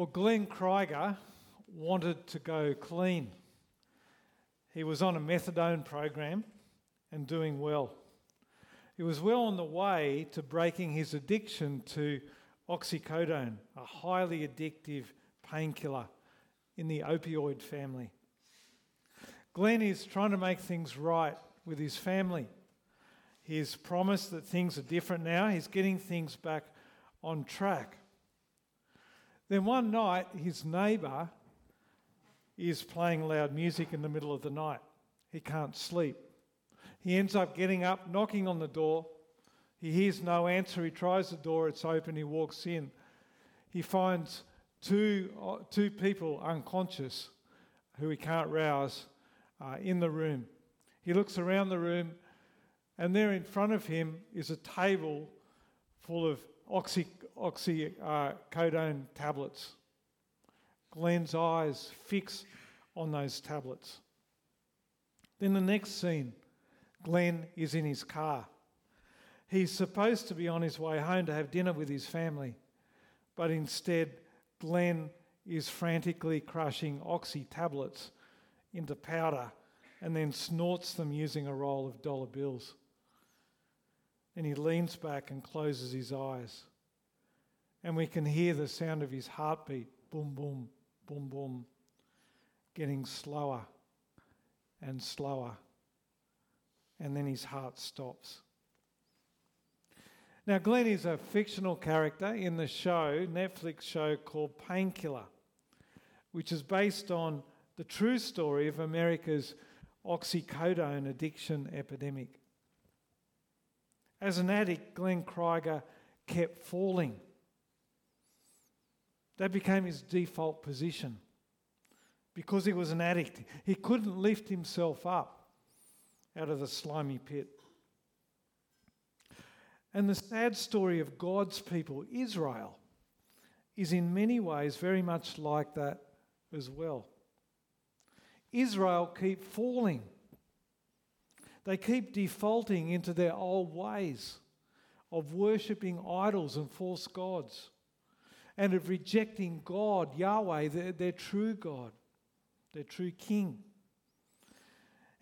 Well, Glenn Krieger wanted to go clean. He was on a methadone program and doing well. He was well on the way to breaking his addiction to oxycodone, a highly addictive painkiller in the opioid family. Glenn is trying to make things right with his family. He's promised that things are different now. He's getting things back on track. Then one night, his neighbour is playing loud music in the middle of the night. He can't sleep. He ends up getting up, knocking on the door. He hears no answer. He tries the door, it's open. He walks in. He finds two, uh, two people unconscious who he can't rouse uh, in the room. He looks around the room, and there in front of him is a table full of oxy, oxycodone uh, tablets. Glenn's eyes fix on those tablets. Then the next scene Glenn is in his car. He's supposed to be on his way home to have dinner with his family, but instead, Glenn is frantically crushing oxy tablets into powder and then snorts them using a roll of dollar bills. And he leans back and closes his eyes. And we can hear the sound of his heartbeat boom, boom, boom, boom, getting slower and slower. And then his heart stops. Now, Glenn is a fictional character in the show, Netflix show called Painkiller, which is based on the true story of America's oxycodone addiction epidemic. As an addict, Glenn Krieger kept falling. That became his default position. Because he was an addict, he couldn't lift himself up out of the slimy pit. And the sad story of God's people, Israel, is in many ways very much like that as well. Israel keep falling. They keep defaulting into their old ways of worshipping idols and false gods and of rejecting God, Yahweh, their, their true God, their true King.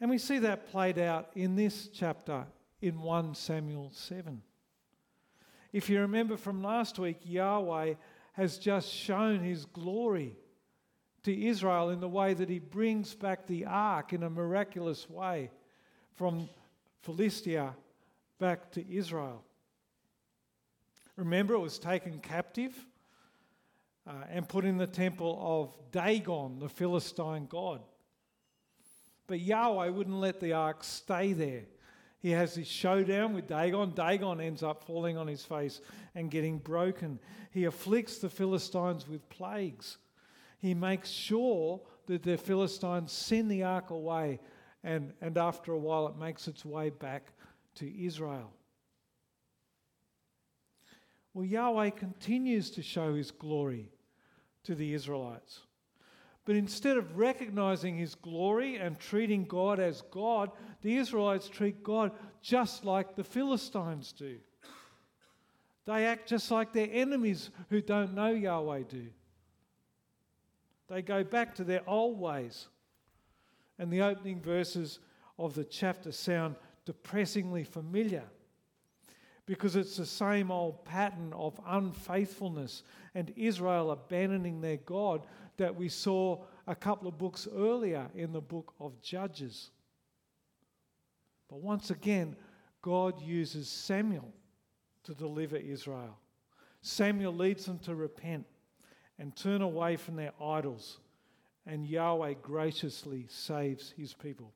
And we see that played out in this chapter in 1 Samuel 7. If you remember from last week, Yahweh has just shown his glory to Israel in the way that he brings back the ark in a miraculous way from Philistia back to Israel. Remember, it was taken captive uh, and put in the temple of Dagon, the Philistine god. But Yahweh wouldn't let the ark stay there. He has this showdown with Dagon. Dagon ends up falling on his face and getting broken. He afflicts the Philistines with plagues he makes sure that the Philistines send the ark away, and, and after a while, it makes its way back to Israel. Well, Yahweh continues to show his glory to the Israelites. But instead of recognizing his glory and treating God as God, the Israelites treat God just like the Philistines do. They act just like their enemies who don't know Yahweh do. They go back to their old ways. And the opening verses of the chapter sound depressingly familiar because it's the same old pattern of unfaithfulness and Israel abandoning their God that we saw a couple of books earlier in the book of Judges. But once again, God uses Samuel to deliver Israel. Samuel leads them to repent and turn away from their idols. And Yahweh graciously saves his people.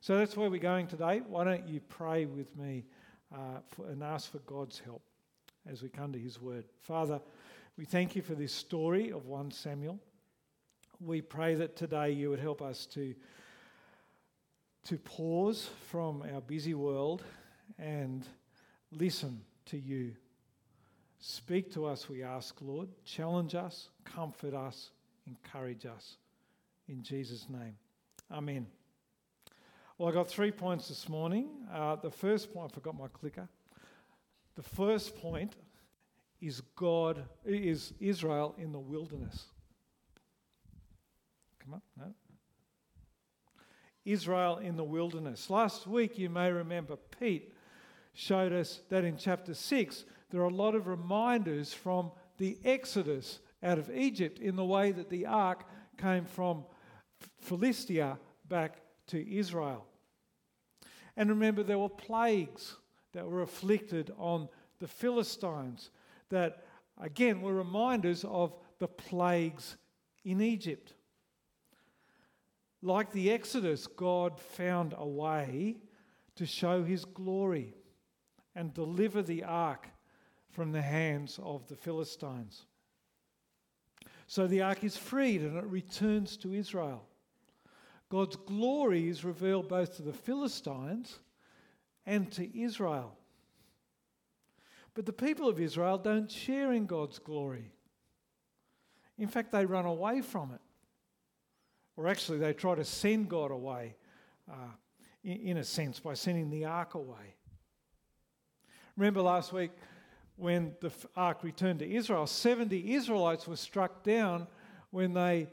So that's where we're going today. Why don't you pray with me uh, for, and ask for God's help as we come to his word? Father, we thank you for this story of 1 Samuel. We pray that today you would help us to, to pause from our busy world and listen to you. Speak to us, we ask, Lord. Challenge us, comfort us, encourage us. In Jesus' name. Amen. Well, I got three points this morning. Uh, the first point, I forgot my clicker. The first point is God is Israel in the wilderness. Come on, no. Israel in the wilderness. Last week, you may remember, Pete showed us that in chapter 6, there are a lot of reminders from the Exodus out of Egypt in the way that the ark came from Philistia back to Israel. And remember, there were plagues that were afflicted on the Philistines that, again, were reminders of the plagues in Egypt. Like the Exodus, God found a way to show his glory and deliver the ark from the hands of the Philistines. So the ark is freed and it returns to Israel. God's glory is revealed both to the Philistines and to Israel. But the people of Israel don't share in God's glory. In fact, they run away from it. Or actually, they try to send God away, uh, in, in a sense, by sending the ark away. Remember last week when the ark returned to Israel, 70 Israelites were struck down when they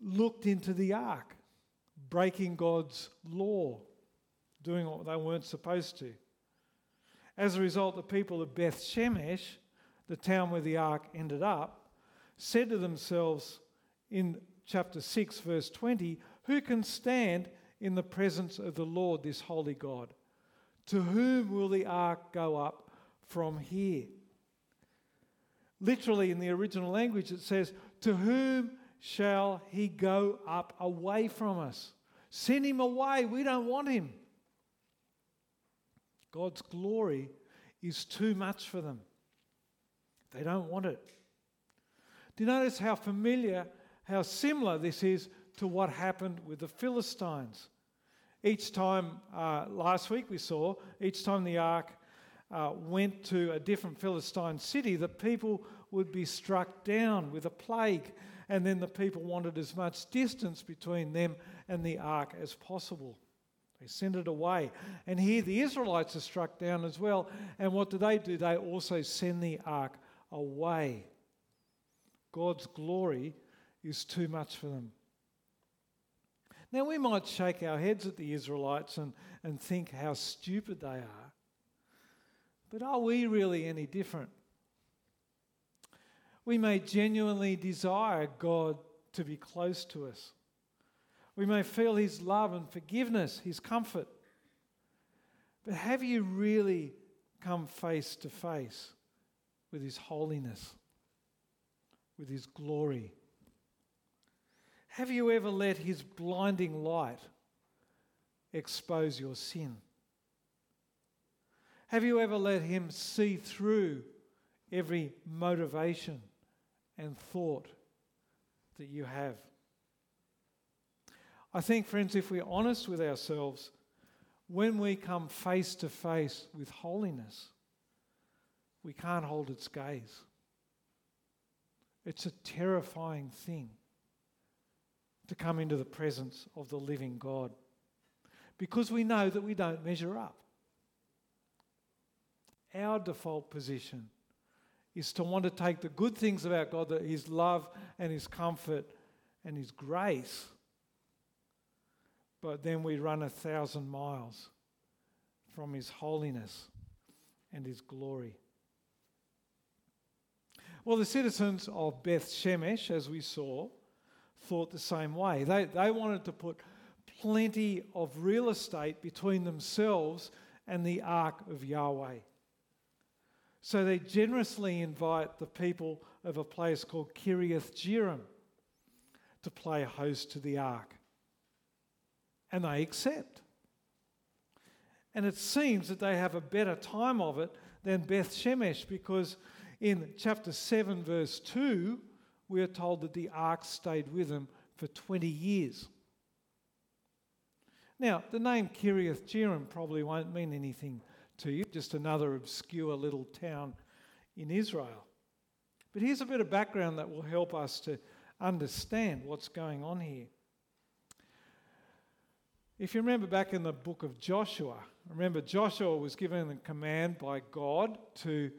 looked into the ark breaking God's law, doing what they weren't supposed to. As a result, the people of Beth Shemesh, the town where the ark ended up, said to themselves in chapter 6, verse 20, Who can stand in the presence of the Lord, this holy God? To whom will the ark go up from here? Literally, in the original language, it says, To whom shall he go up away from us? Send him away. We don't want him. God's glory is too much for them. They don't want it. Do you notice how familiar, how similar this is to what happened with the Philistines? Each time, uh, last week we saw, each time the ark uh, went to a different Philistine city, the people would be struck down with a plague and then the people wanted as much distance between them and the ark as possible. They send it away. And here the Israelites are struck down as well. And what do they do? They also send the ark away. God's glory is too much for them. Now, we might shake our heads at the Israelites and, and think how stupid they are. But are we really any different? We may genuinely desire God to be close to us. We may feel His love and forgiveness, His comfort. But have you really come face to face with His holiness, with His glory? Have you ever let His blinding light expose your sin? Have you ever let Him see through every motivation and thought that you have. I think, friends, if we're honest with ourselves, when we come face to face with holiness, we can't hold its gaze. It's a terrifying thing to come into the presence of the living God because we know that we don't measure up. Our default position is to want to take the good things about God, that His love and His comfort and His grace, but then we run a thousand miles from His holiness and His glory. Well, the citizens of Beth Shemesh, as we saw, thought the same way. They, they wanted to put plenty of real estate between themselves and the ark of Yahweh. So they generously invite the people of a place called Kiriath Jearim to play host to the ark. And they accept. And it seems that they have a better time of it than Beth Shemesh because in chapter 7, verse 2, we are told that the ark stayed with them for 20 years. Now, the name Kiriath Jearim probably won't mean anything to you, just another obscure little town in Israel. But here's a bit of background that will help us to understand what's going on here. If you remember back in the book of Joshua, remember Joshua was given the command by God to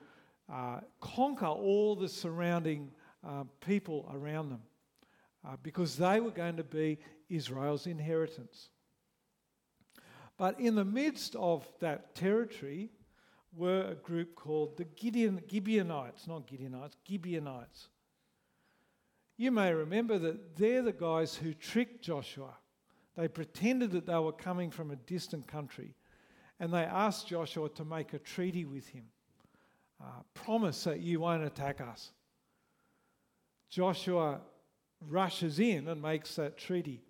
uh, conquer all the surrounding uh, people around them uh, because they were going to be Israel's inheritance. But in the midst of that territory were a group called the Gideon, Gibeonites, not Gideonites, Gibeonites. You may remember that they're the guys who tricked Joshua. They pretended that they were coming from a distant country and they asked Joshua to make a treaty with him. Uh, promise that you won't attack us. Joshua rushes in and makes that treaty,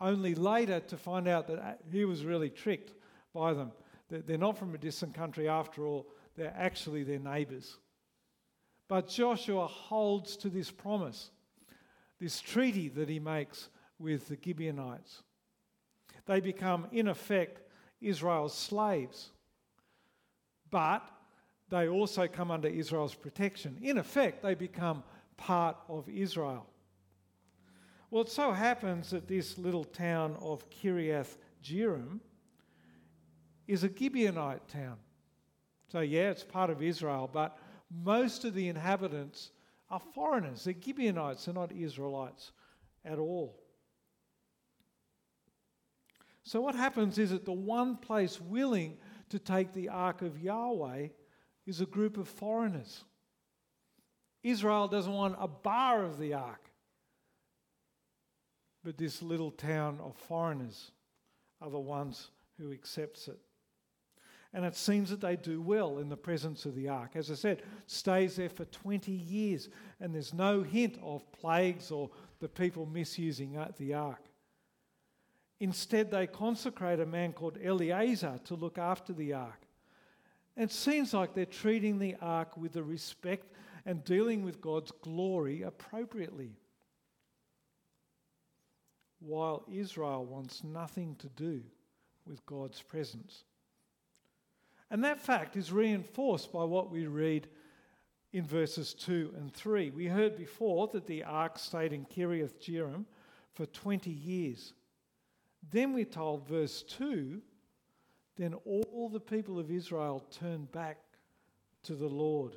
only later to find out that uh, he was really tricked by them. They're not from a distant country after all, they're actually their neighbours. But Joshua holds to this promise, this treaty that he makes with the Gibeonites. They become, in effect, Israel's slaves. But they also come under Israel's protection. In effect, they become part of Israel. Well, it so happens that this little town of Kiriath Jearim is a Gibeonite town. So, yeah, it's part of Israel, but most of the inhabitants are foreigners. They're Gibeonites, they're not Israelites at all. So, what happens is that the one place willing to take the ark of Yahweh is a group of foreigners. Israel doesn't want a bar of the ark, but this little town of foreigners are the ones who accepts it. And it seems that they do well in the presence of the ark. As I said, stays there for 20 years, and there's no hint of plagues or the people misusing the ark. Instead, they consecrate a man called Eleazar to look after the ark. It seems like they're treating the ark with the respect and dealing with God's glory appropriately. While Israel wants nothing to do with God's presence. And that fact is reinforced by what we read in verses 2 and 3. We heard before that the ark stayed in Kiriath Jearim for 20 years. Then we're told, verse 2 then all the people of Israel turned back to the Lord.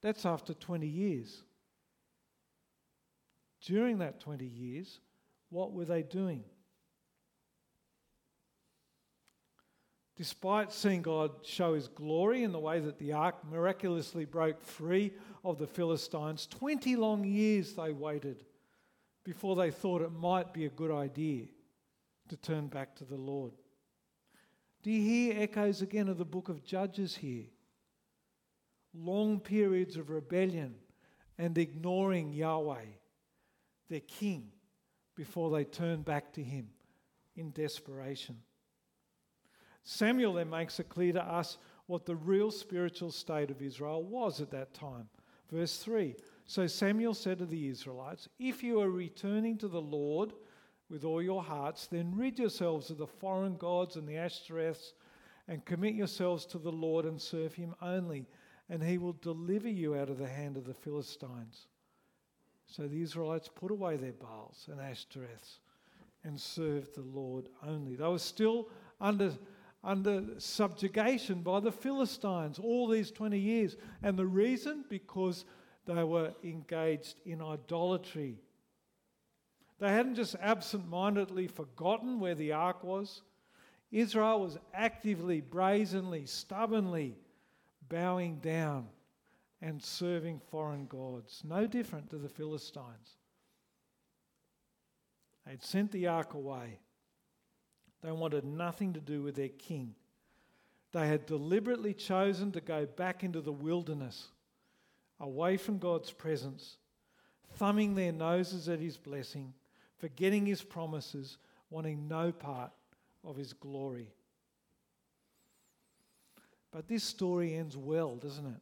That's after 20 years. During that 20 years, what were they doing? Despite seeing God show his glory in the way that the ark miraculously broke free of the Philistines, 20 long years they waited before they thought it might be a good idea to turn back to the Lord. Do you hear echoes again of the book of Judges here? Long periods of rebellion and ignoring Yahweh, their king, before they turn back to him in desperation. Samuel then makes it clear to us what the real spiritual state of Israel was at that time. Verse 3 So Samuel said to the Israelites, If you are returning to the Lord with all your hearts, then rid yourselves of the foreign gods and the Ashtoreths and commit yourselves to the Lord and serve him only, and he will deliver you out of the hand of the Philistines. So the Israelites put away their Baals and Ashtoreths and served the Lord only. They were still under, under subjugation by the Philistines all these 20 years. And the reason? Because they were engaged in idolatry. They hadn't just absent mindedly forgotten where the ark was. Israel was actively, brazenly, stubbornly bowing down and serving foreign gods, no different to the Philistines. They'd sent the ark away. They wanted nothing to do with their king. They had deliberately chosen to go back into the wilderness, away from God's presence, thumbing their noses at his blessing, forgetting his promises, wanting no part of his glory. But this story ends well, doesn't it?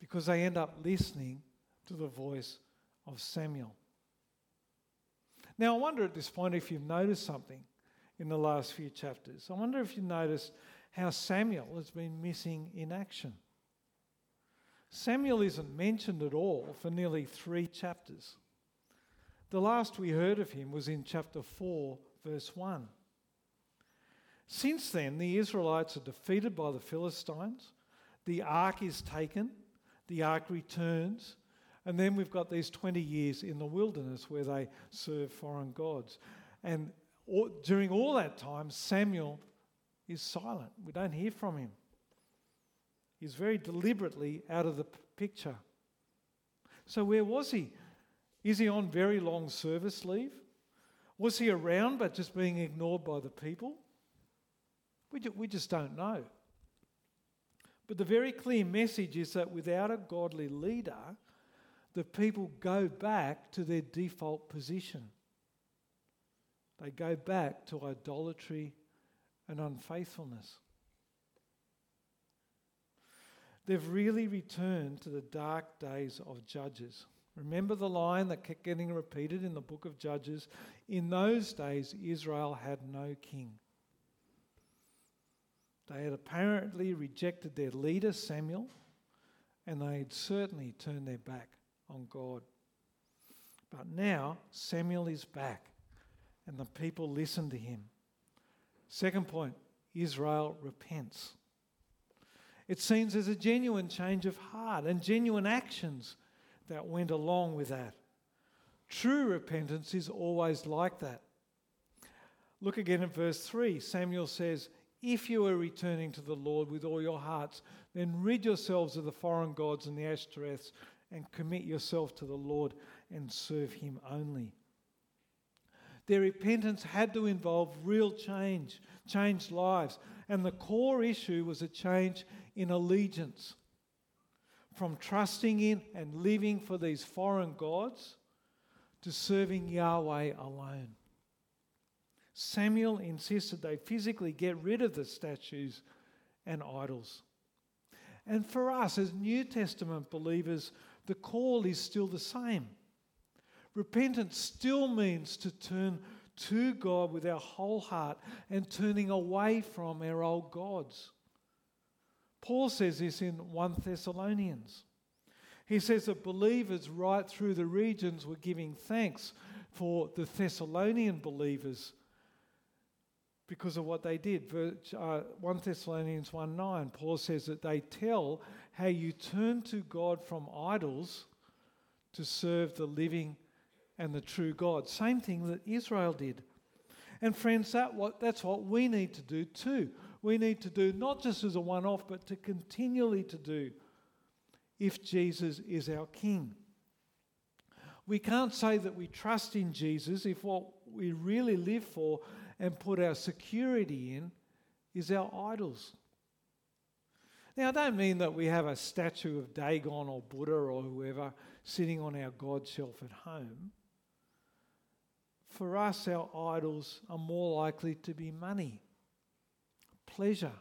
Because they end up listening to the voice of Samuel. Now, I wonder at this point if you've noticed something in the last few chapters. I wonder if you noticed how Samuel has been missing in action. Samuel isn't mentioned at all for nearly three chapters. The last we heard of him was in chapter 4, verse 1. Since then, the Israelites are defeated by the Philistines. The ark is taken, the ark returns, and then we've got these 20 years in the wilderness where they serve foreign gods. And during all that time, Samuel is silent. We don't hear from him. He's very deliberately out of the picture. So, where was he? Is he on very long service leave? Was he around but just being ignored by the people? We, we just don't know. But the very clear message is that without a godly leader, the people go back to their default position. They go back to idolatry and unfaithfulness. They've really returned to the dark days of Judges. Remember the line that kept getting repeated in the book of Judges? In those days, Israel had no king. They had apparently rejected their leader, Samuel, and they had certainly turned their back on God. But now Samuel is back, and the people listen to him. Second point Israel repents. It seems there's a genuine change of heart and genuine actions that went along with that. True repentance is always like that. Look again at verse 3. Samuel says, If you are returning to the Lord with all your hearts, then rid yourselves of the foreign gods and the Ashtoreths and commit yourself to the Lord and serve Him only. Their repentance had to involve real change, changed lives. And the core issue was a change in allegiance from trusting in and living for these foreign gods to serving Yahweh alone. Samuel insisted they physically get rid of the statues and idols. And for us as New Testament believers, the call is still the same. Repentance still means to turn to God with our whole heart and turning away from our old gods. Paul says this in 1 Thessalonians. He says that believers right through the regions were giving thanks for the Thessalonian believers because of what they did. 1 uh, Thessalonians 1 9, Paul says that they tell how you turn to God from idols to serve the living and the true God. Same thing that Israel did. And friends, that what, that's what we need to do too. We need to do not just as a one off, but to continually to do if Jesus is our King. We can't say that we trust in Jesus if what we really live for and put our security in is our idols. Now, I don't mean that we have a statue of Dagon or Buddha or whoever sitting on our God shelf at home. For us, our idols are more likely to be money, pleasure,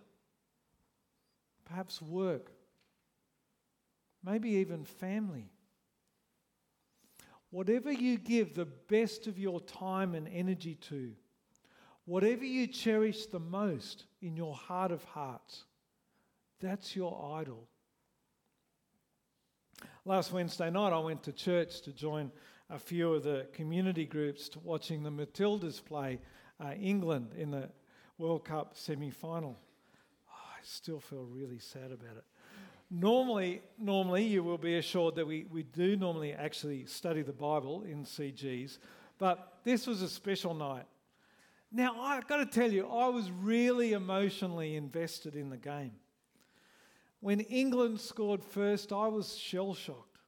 perhaps work, maybe even family. Whatever you give the best of your time and energy to, whatever you cherish the most in your heart of hearts, that's your idol. Last Wednesday night, I went to church to join a few of the community groups to watching the Matildas play uh, England in the World Cup semi final. Oh, I still feel really sad about it. Normally, normally you will be assured that we, we do normally actually study the Bible in CGs, but this was a special night. Now, I've got to tell you, I was really emotionally invested in the game. When England scored first, I was shell shocked.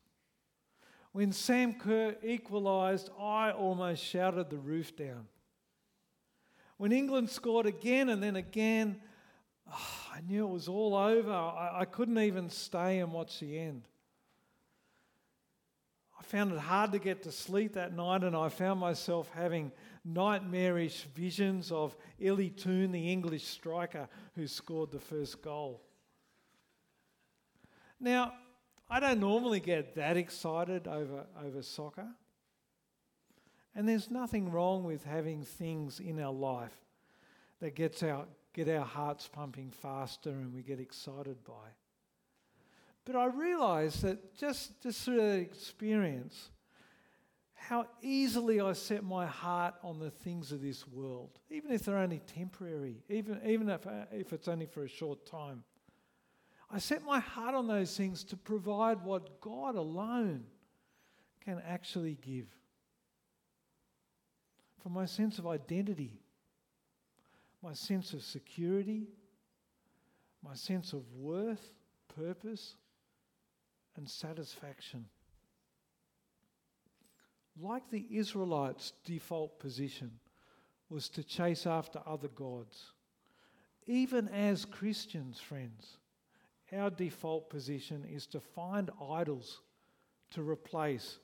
When Sam Kerr equalised, I almost shouted the roof down. When England scored again and then again, oh, I knew it was all over. I, I couldn't even stay and watch the end. I found it hard to get to sleep that night, and I found myself having nightmarish visions of Ellie Toone, the English striker who scored the first goal. Now, I don't normally get that excited over, over soccer. And there's nothing wrong with having things in our life that gets our, get our hearts pumping faster and we get excited by. But I realise that just, just through that experience, how easily I set my heart on the things of this world, even if they're only temporary, even, even if, if it's only for a short time. I set my heart on those things to provide what God alone can actually give. For my sense of identity, my sense of security, my sense of worth, purpose, and satisfaction. Like the Israelites' default position was to chase after other gods. Even as Christians, friends, our default position is to find idols to replace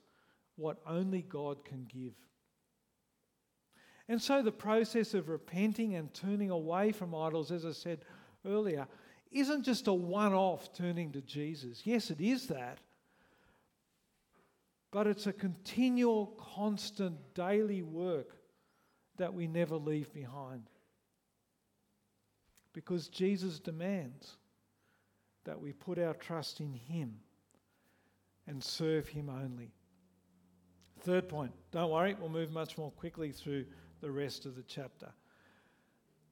what only God can give. And so the process of repenting and turning away from idols, as I said earlier, isn't just a one off turning to Jesus. Yes, it is that. But it's a continual, constant, daily work that we never leave behind. Because Jesus demands that we put our trust in Him and serve Him only. Third point, don't worry, we'll move much more quickly through the rest of the chapter.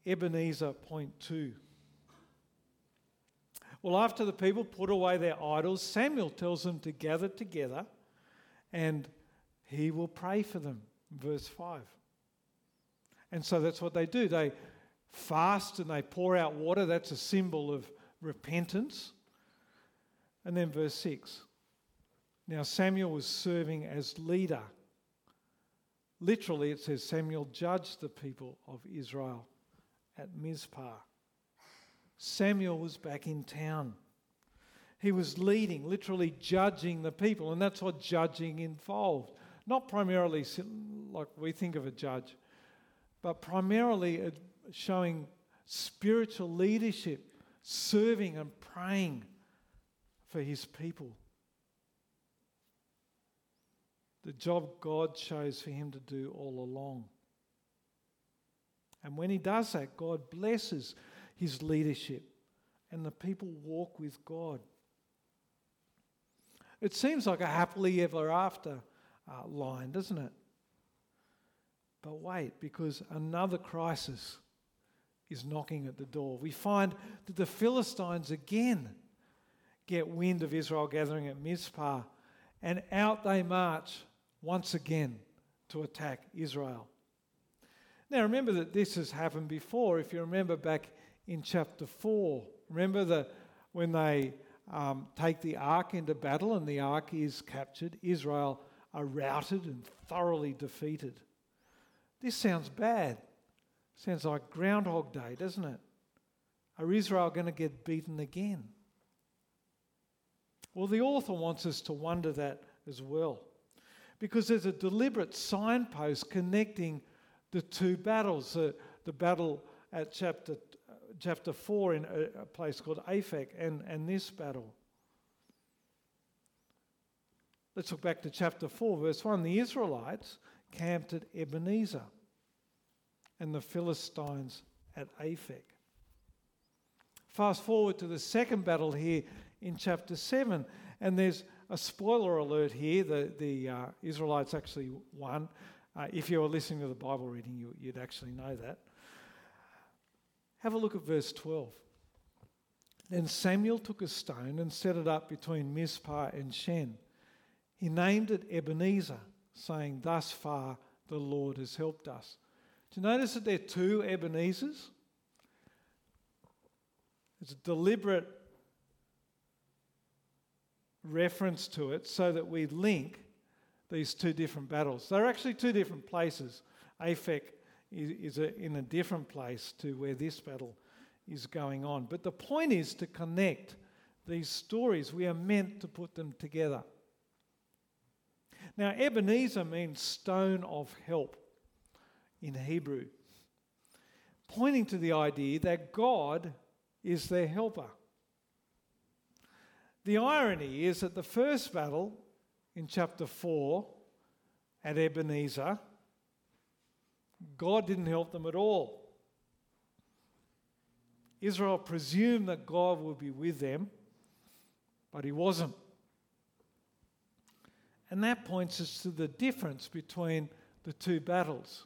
Ebenezer, point two. Well, after the people put away their idols, Samuel tells them to gather together and he will pray for them. Verse 5. And so that's what they do. They fast and they pour out water. That's a symbol of repentance. And then verse 6. Now Samuel was serving as leader. Literally, it says Samuel judged the people of Israel at Mizpah. Samuel was back in town. He was leading, literally judging the people, and that's what judging involved. Not primarily like we think of a judge, but primarily showing spiritual leadership, serving and praying for his people. The job God chose for him to do all along. And when he does that, God blesses his leadership and the people walk with God. It seems like a happily ever after uh, line, doesn't it? But wait, because another crisis is knocking at the door. We find that the Philistines again get wind of Israel gathering at Mizpah, and out they march once again to attack Israel. Now, remember that this has happened before. If you remember back in chapter 4, remember that when they um, take the ark into battle and the ark is captured, Israel are routed and thoroughly defeated. This sounds bad. Sounds like Groundhog Day, doesn't it? Are Israel going to get beaten again? Well, the author wants us to wonder that as well. Because there's a deliberate signpost connecting the two battles the, the battle at chapter chapter 4 in a, a place called Aphek and, and this battle. Let's look back to chapter 4, verse 1. The Israelites camped at Ebenezer and the Philistines at Aphek. Fast forward to the second battle here in chapter 7, and there's a spoiler alert here. The, the uh, Israelites actually won. Uh, if you were listening to the Bible reading, you, you'd actually know that. Have a look at verse 12. Then Samuel took a stone and set it up between Mizpah and Shen. He named it Ebenezer, saying, Thus far the Lord has helped us. Do you notice that there are two Ebenezers? It's a deliberate reference to it so that we link these two different battles. They're actually two different places. Aphek is, a, in a different place to where this battle is going on. But the point is to connect these stories. We are meant to put them together. Now, Ebenezer means stone of help in Hebrew, pointing to the idea that God is their helper. The irony is that the first battle in chapter 4 at Ebenezer God didn't help them at all. Israel presumed that God would be with them, but He wasn't. And that points us to the difference between the two battles.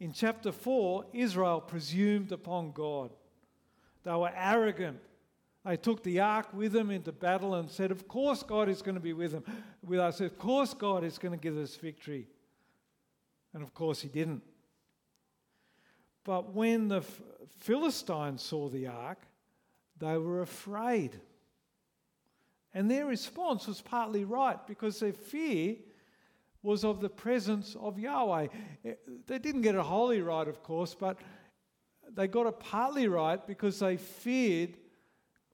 In chapter 4, Israel presumed upon God. They were arrogant. They took the ark with them into battle and said, Of course, God is going to be with them, with us. Of course, God is going to give us victory. And of course, He didn't. But when the Philistines saw the ark, they were afraid. And their response was partly right because their fear was of the presence of Yahweh. Eh, they didn't get it wholly right, of course, but they got it partly right because they feared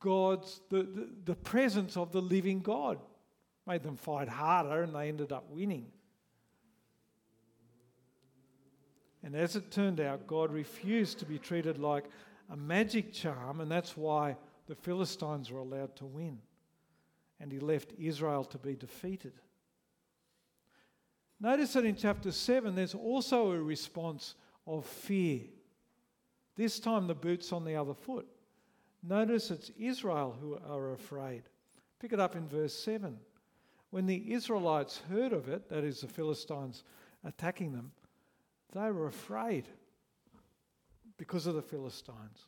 God's the, the, the presence of the living God. Made them fight harder and they ended up winning. And as it turned out, God refused to be treated like a magic charm, and that's why the Philistines were allowed to win. And he left Israel to be defeated. Notice that in chapter 7, there's also a response of fear. This time, the boot's on the other foot. Notice it's Israel who are afraid. Pick it up in verse 7. When the Israelites heard of it, that is, the Philistines attacking them, they were afraid because of the Philistines.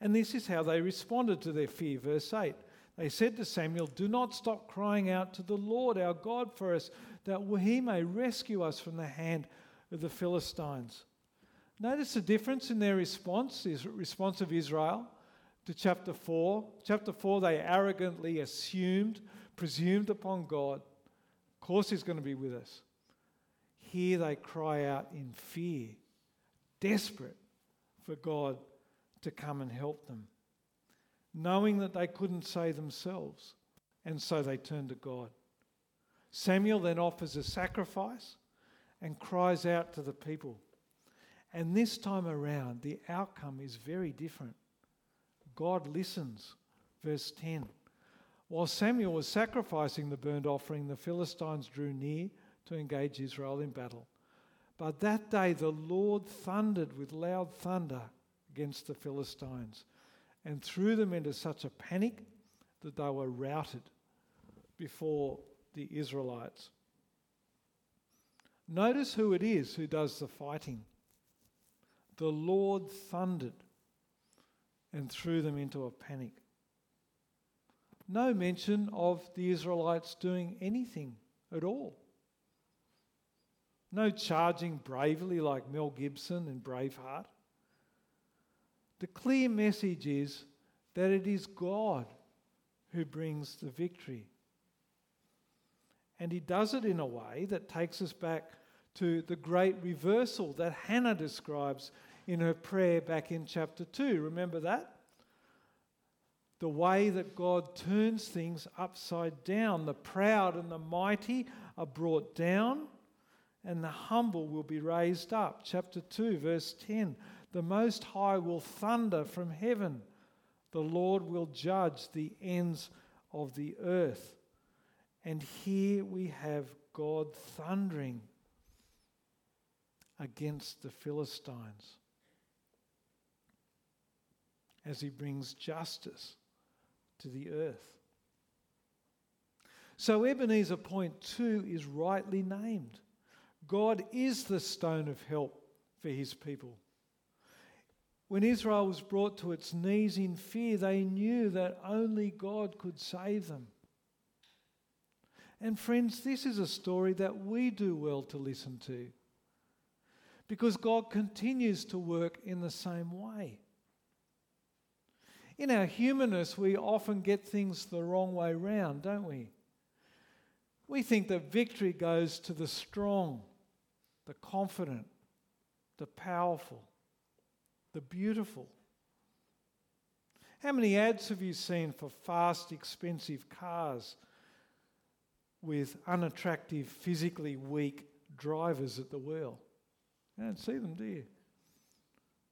And this is how they responded to their fear. Verse 8 They said to Samuel, Do not stop crying out to the Lord our God for us, that he may rescue us from the hand of the Philistines. Notice the difference in their response, the response of Israel to chapter 4. Chapter 4, they arrogantly assumed, presumed upon God. Of course, He's going to be with us. Here they cry out in fear, desperate for God to come and help them, knowing that they couldn't save themselves, and so they turn to God. Samuel then offers a sacrifice and cries out to the people. And this time around, the outcome is very different. God listens. Verse 10. While Samuel was sacrificing the burnt offering, the Philistines drew near to engage Israel in battle. But that day the Lord thundered with loud thunder against the Philistines and threw them into such a panic that they were routed before the Israelites. Notice who it is who does the fighting. The Lord thundered and threw them into a panic. No mention of the Israelites doing anything at all. No charging bravely like Mel Gibson in Braveheart. The clear message is that it is God who brings the victory. And he does it in a way that takes us back to the great reversal that Hannah describes in her prayer back in chapter 2. Remember that? The way that God turns things upside down. The proud and the mighty are brought down, and the humble will be raised up. Chapter 2, verse 10 The Most High will thunder from heaven, the Lord will judge the ends of the earth. And here we have God thundering against the Philistines as he brings justice to the earth. So, Ebenezer point two is rightly named. God is the stone of help for his people. When Israel was brought to its knees in fear, they knew that only God could save them. And, friends, this is a story that we do well to listen to because God continues to work in the same way. In our humanness, we often get things the wrong way round, don't we? We think that victory goes to the strong the confident, the powerful, the beautiful. How many ads have you seen for fast, expensive cars with unattractive, physically weak drivers at the wheel? You don't see them, do you?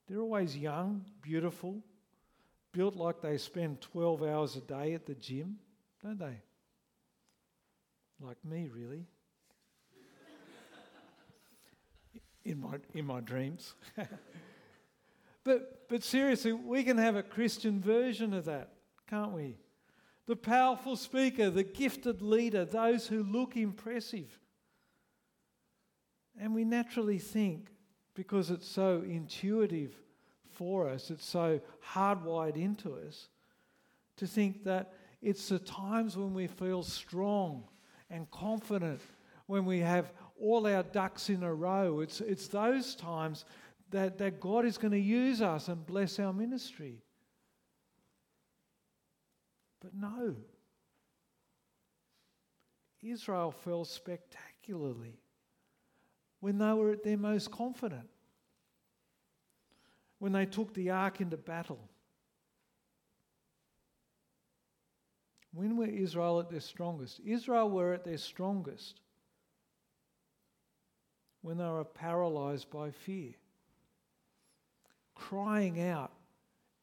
They're always young, beautiful, built like they spend 12 hours a day at the gym, don't they? Like me, really. in my, in my dreams. but, but seriously, we can have a Christian version of that, can't we? The powerful speaker, the gifted leader, those who look impressive. And we naturally think, because it's so intuitive for us, it's so hardwired into us to think that it's the times when we feel strong and confident, when we have all our ducks in a row. It's, it's those times that, that God is going to use us and bless our ministry. But no. Israel fell spectacularly when they were at their most confident, when they took the ark into battle. When were Israel at their strongest? Israel were at their strongest when they were paralyzed by fear, crying out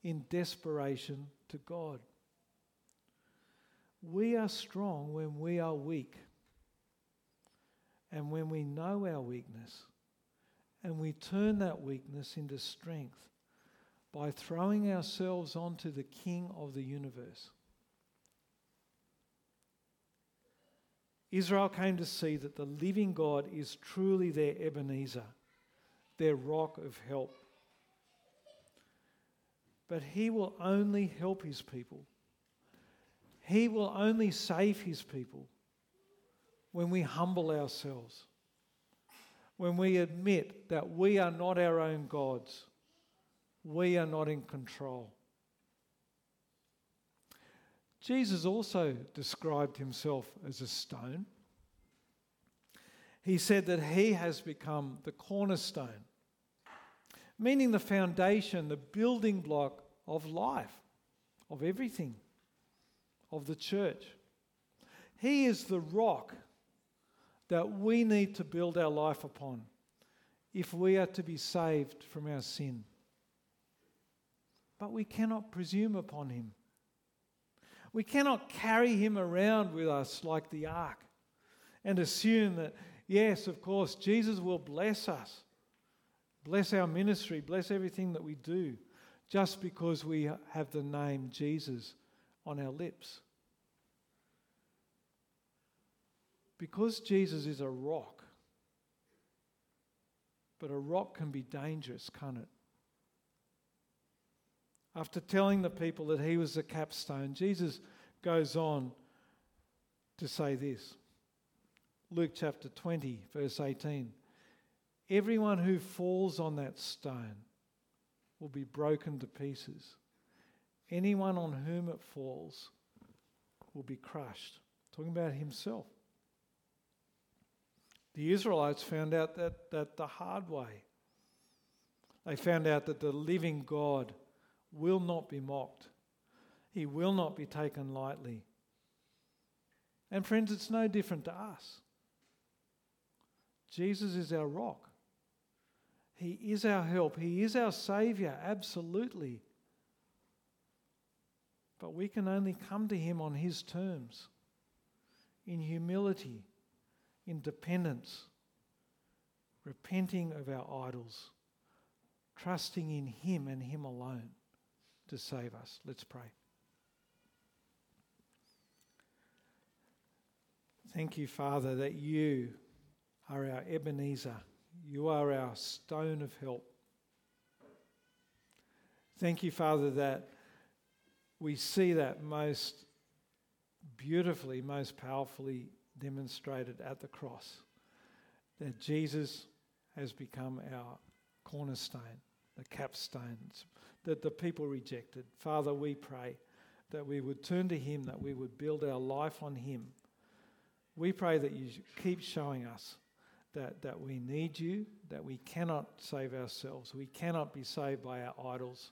in desperation to God. We are strong when we are weak. And when we know our weakness and we turn that weakness into strength by throwing ourselves onto the King of the universe. Israel came to see that the living God is truly their Ebenezer, their rock of help. But he will only help his people. He will only save his people when we humble ourselves, when we admit that we are not our own gods, we are not in control. Jesus also described himself as a stone. He said that he has become the cornerstone, meaning the foundation, the building block of life, of everything, of the church. He is the rock that we need to build our life upon if we are to be saved from our sin. But we cannot presume upon him. We cannot carry him around with us like the ark and assume that, yes, of course, Jesus will bless us, bless our ministry, bless everything that we do, just because we have the name Jesus on our lips. Because Jesus is a rock, but a rock can be dangerous, can't it? After telling the people that he was the capstone, Jesus goes on to say this Luke chapter 20, verse 18. Everyone who falls on that stone will be broken to pieces. Anyone on whom it falls will be crushed. Talking about himself. The Israelites found out that, that the hard way. They found out that the living God will not be mocked, He will not be taken lightly. And friends, it's no different to us. Jesus is our rock. He is our help. He is our Saviour, absolutely. But we can only come to Him on His terms, in humility in dependence, repenting of our idols, trusting in Him and Him alone to save us. Let's pray. Thank you, Father, that you are our Ebenezer. You are our stone of help. Thank you, Father, that we see that most beautifully, most powerfully demonstrated at the cross that Jesus has become our cornerstone, the capstone that the people rejected. Father, we pray that we would turn to Him, that we would build our life on Him. We pray that you keep showing us that, that we need you, that we cannot save ourselves, we cannot be saved by our idols.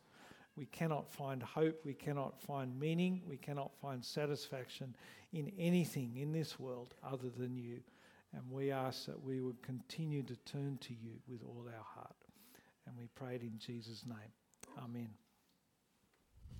We cannot find hope, we cannot find meaning, we cannot find satisfaction in anything in this world other than you. And we ask that we would continue to turn to you with all our heart. And we pray it in Jesus' name. Amen.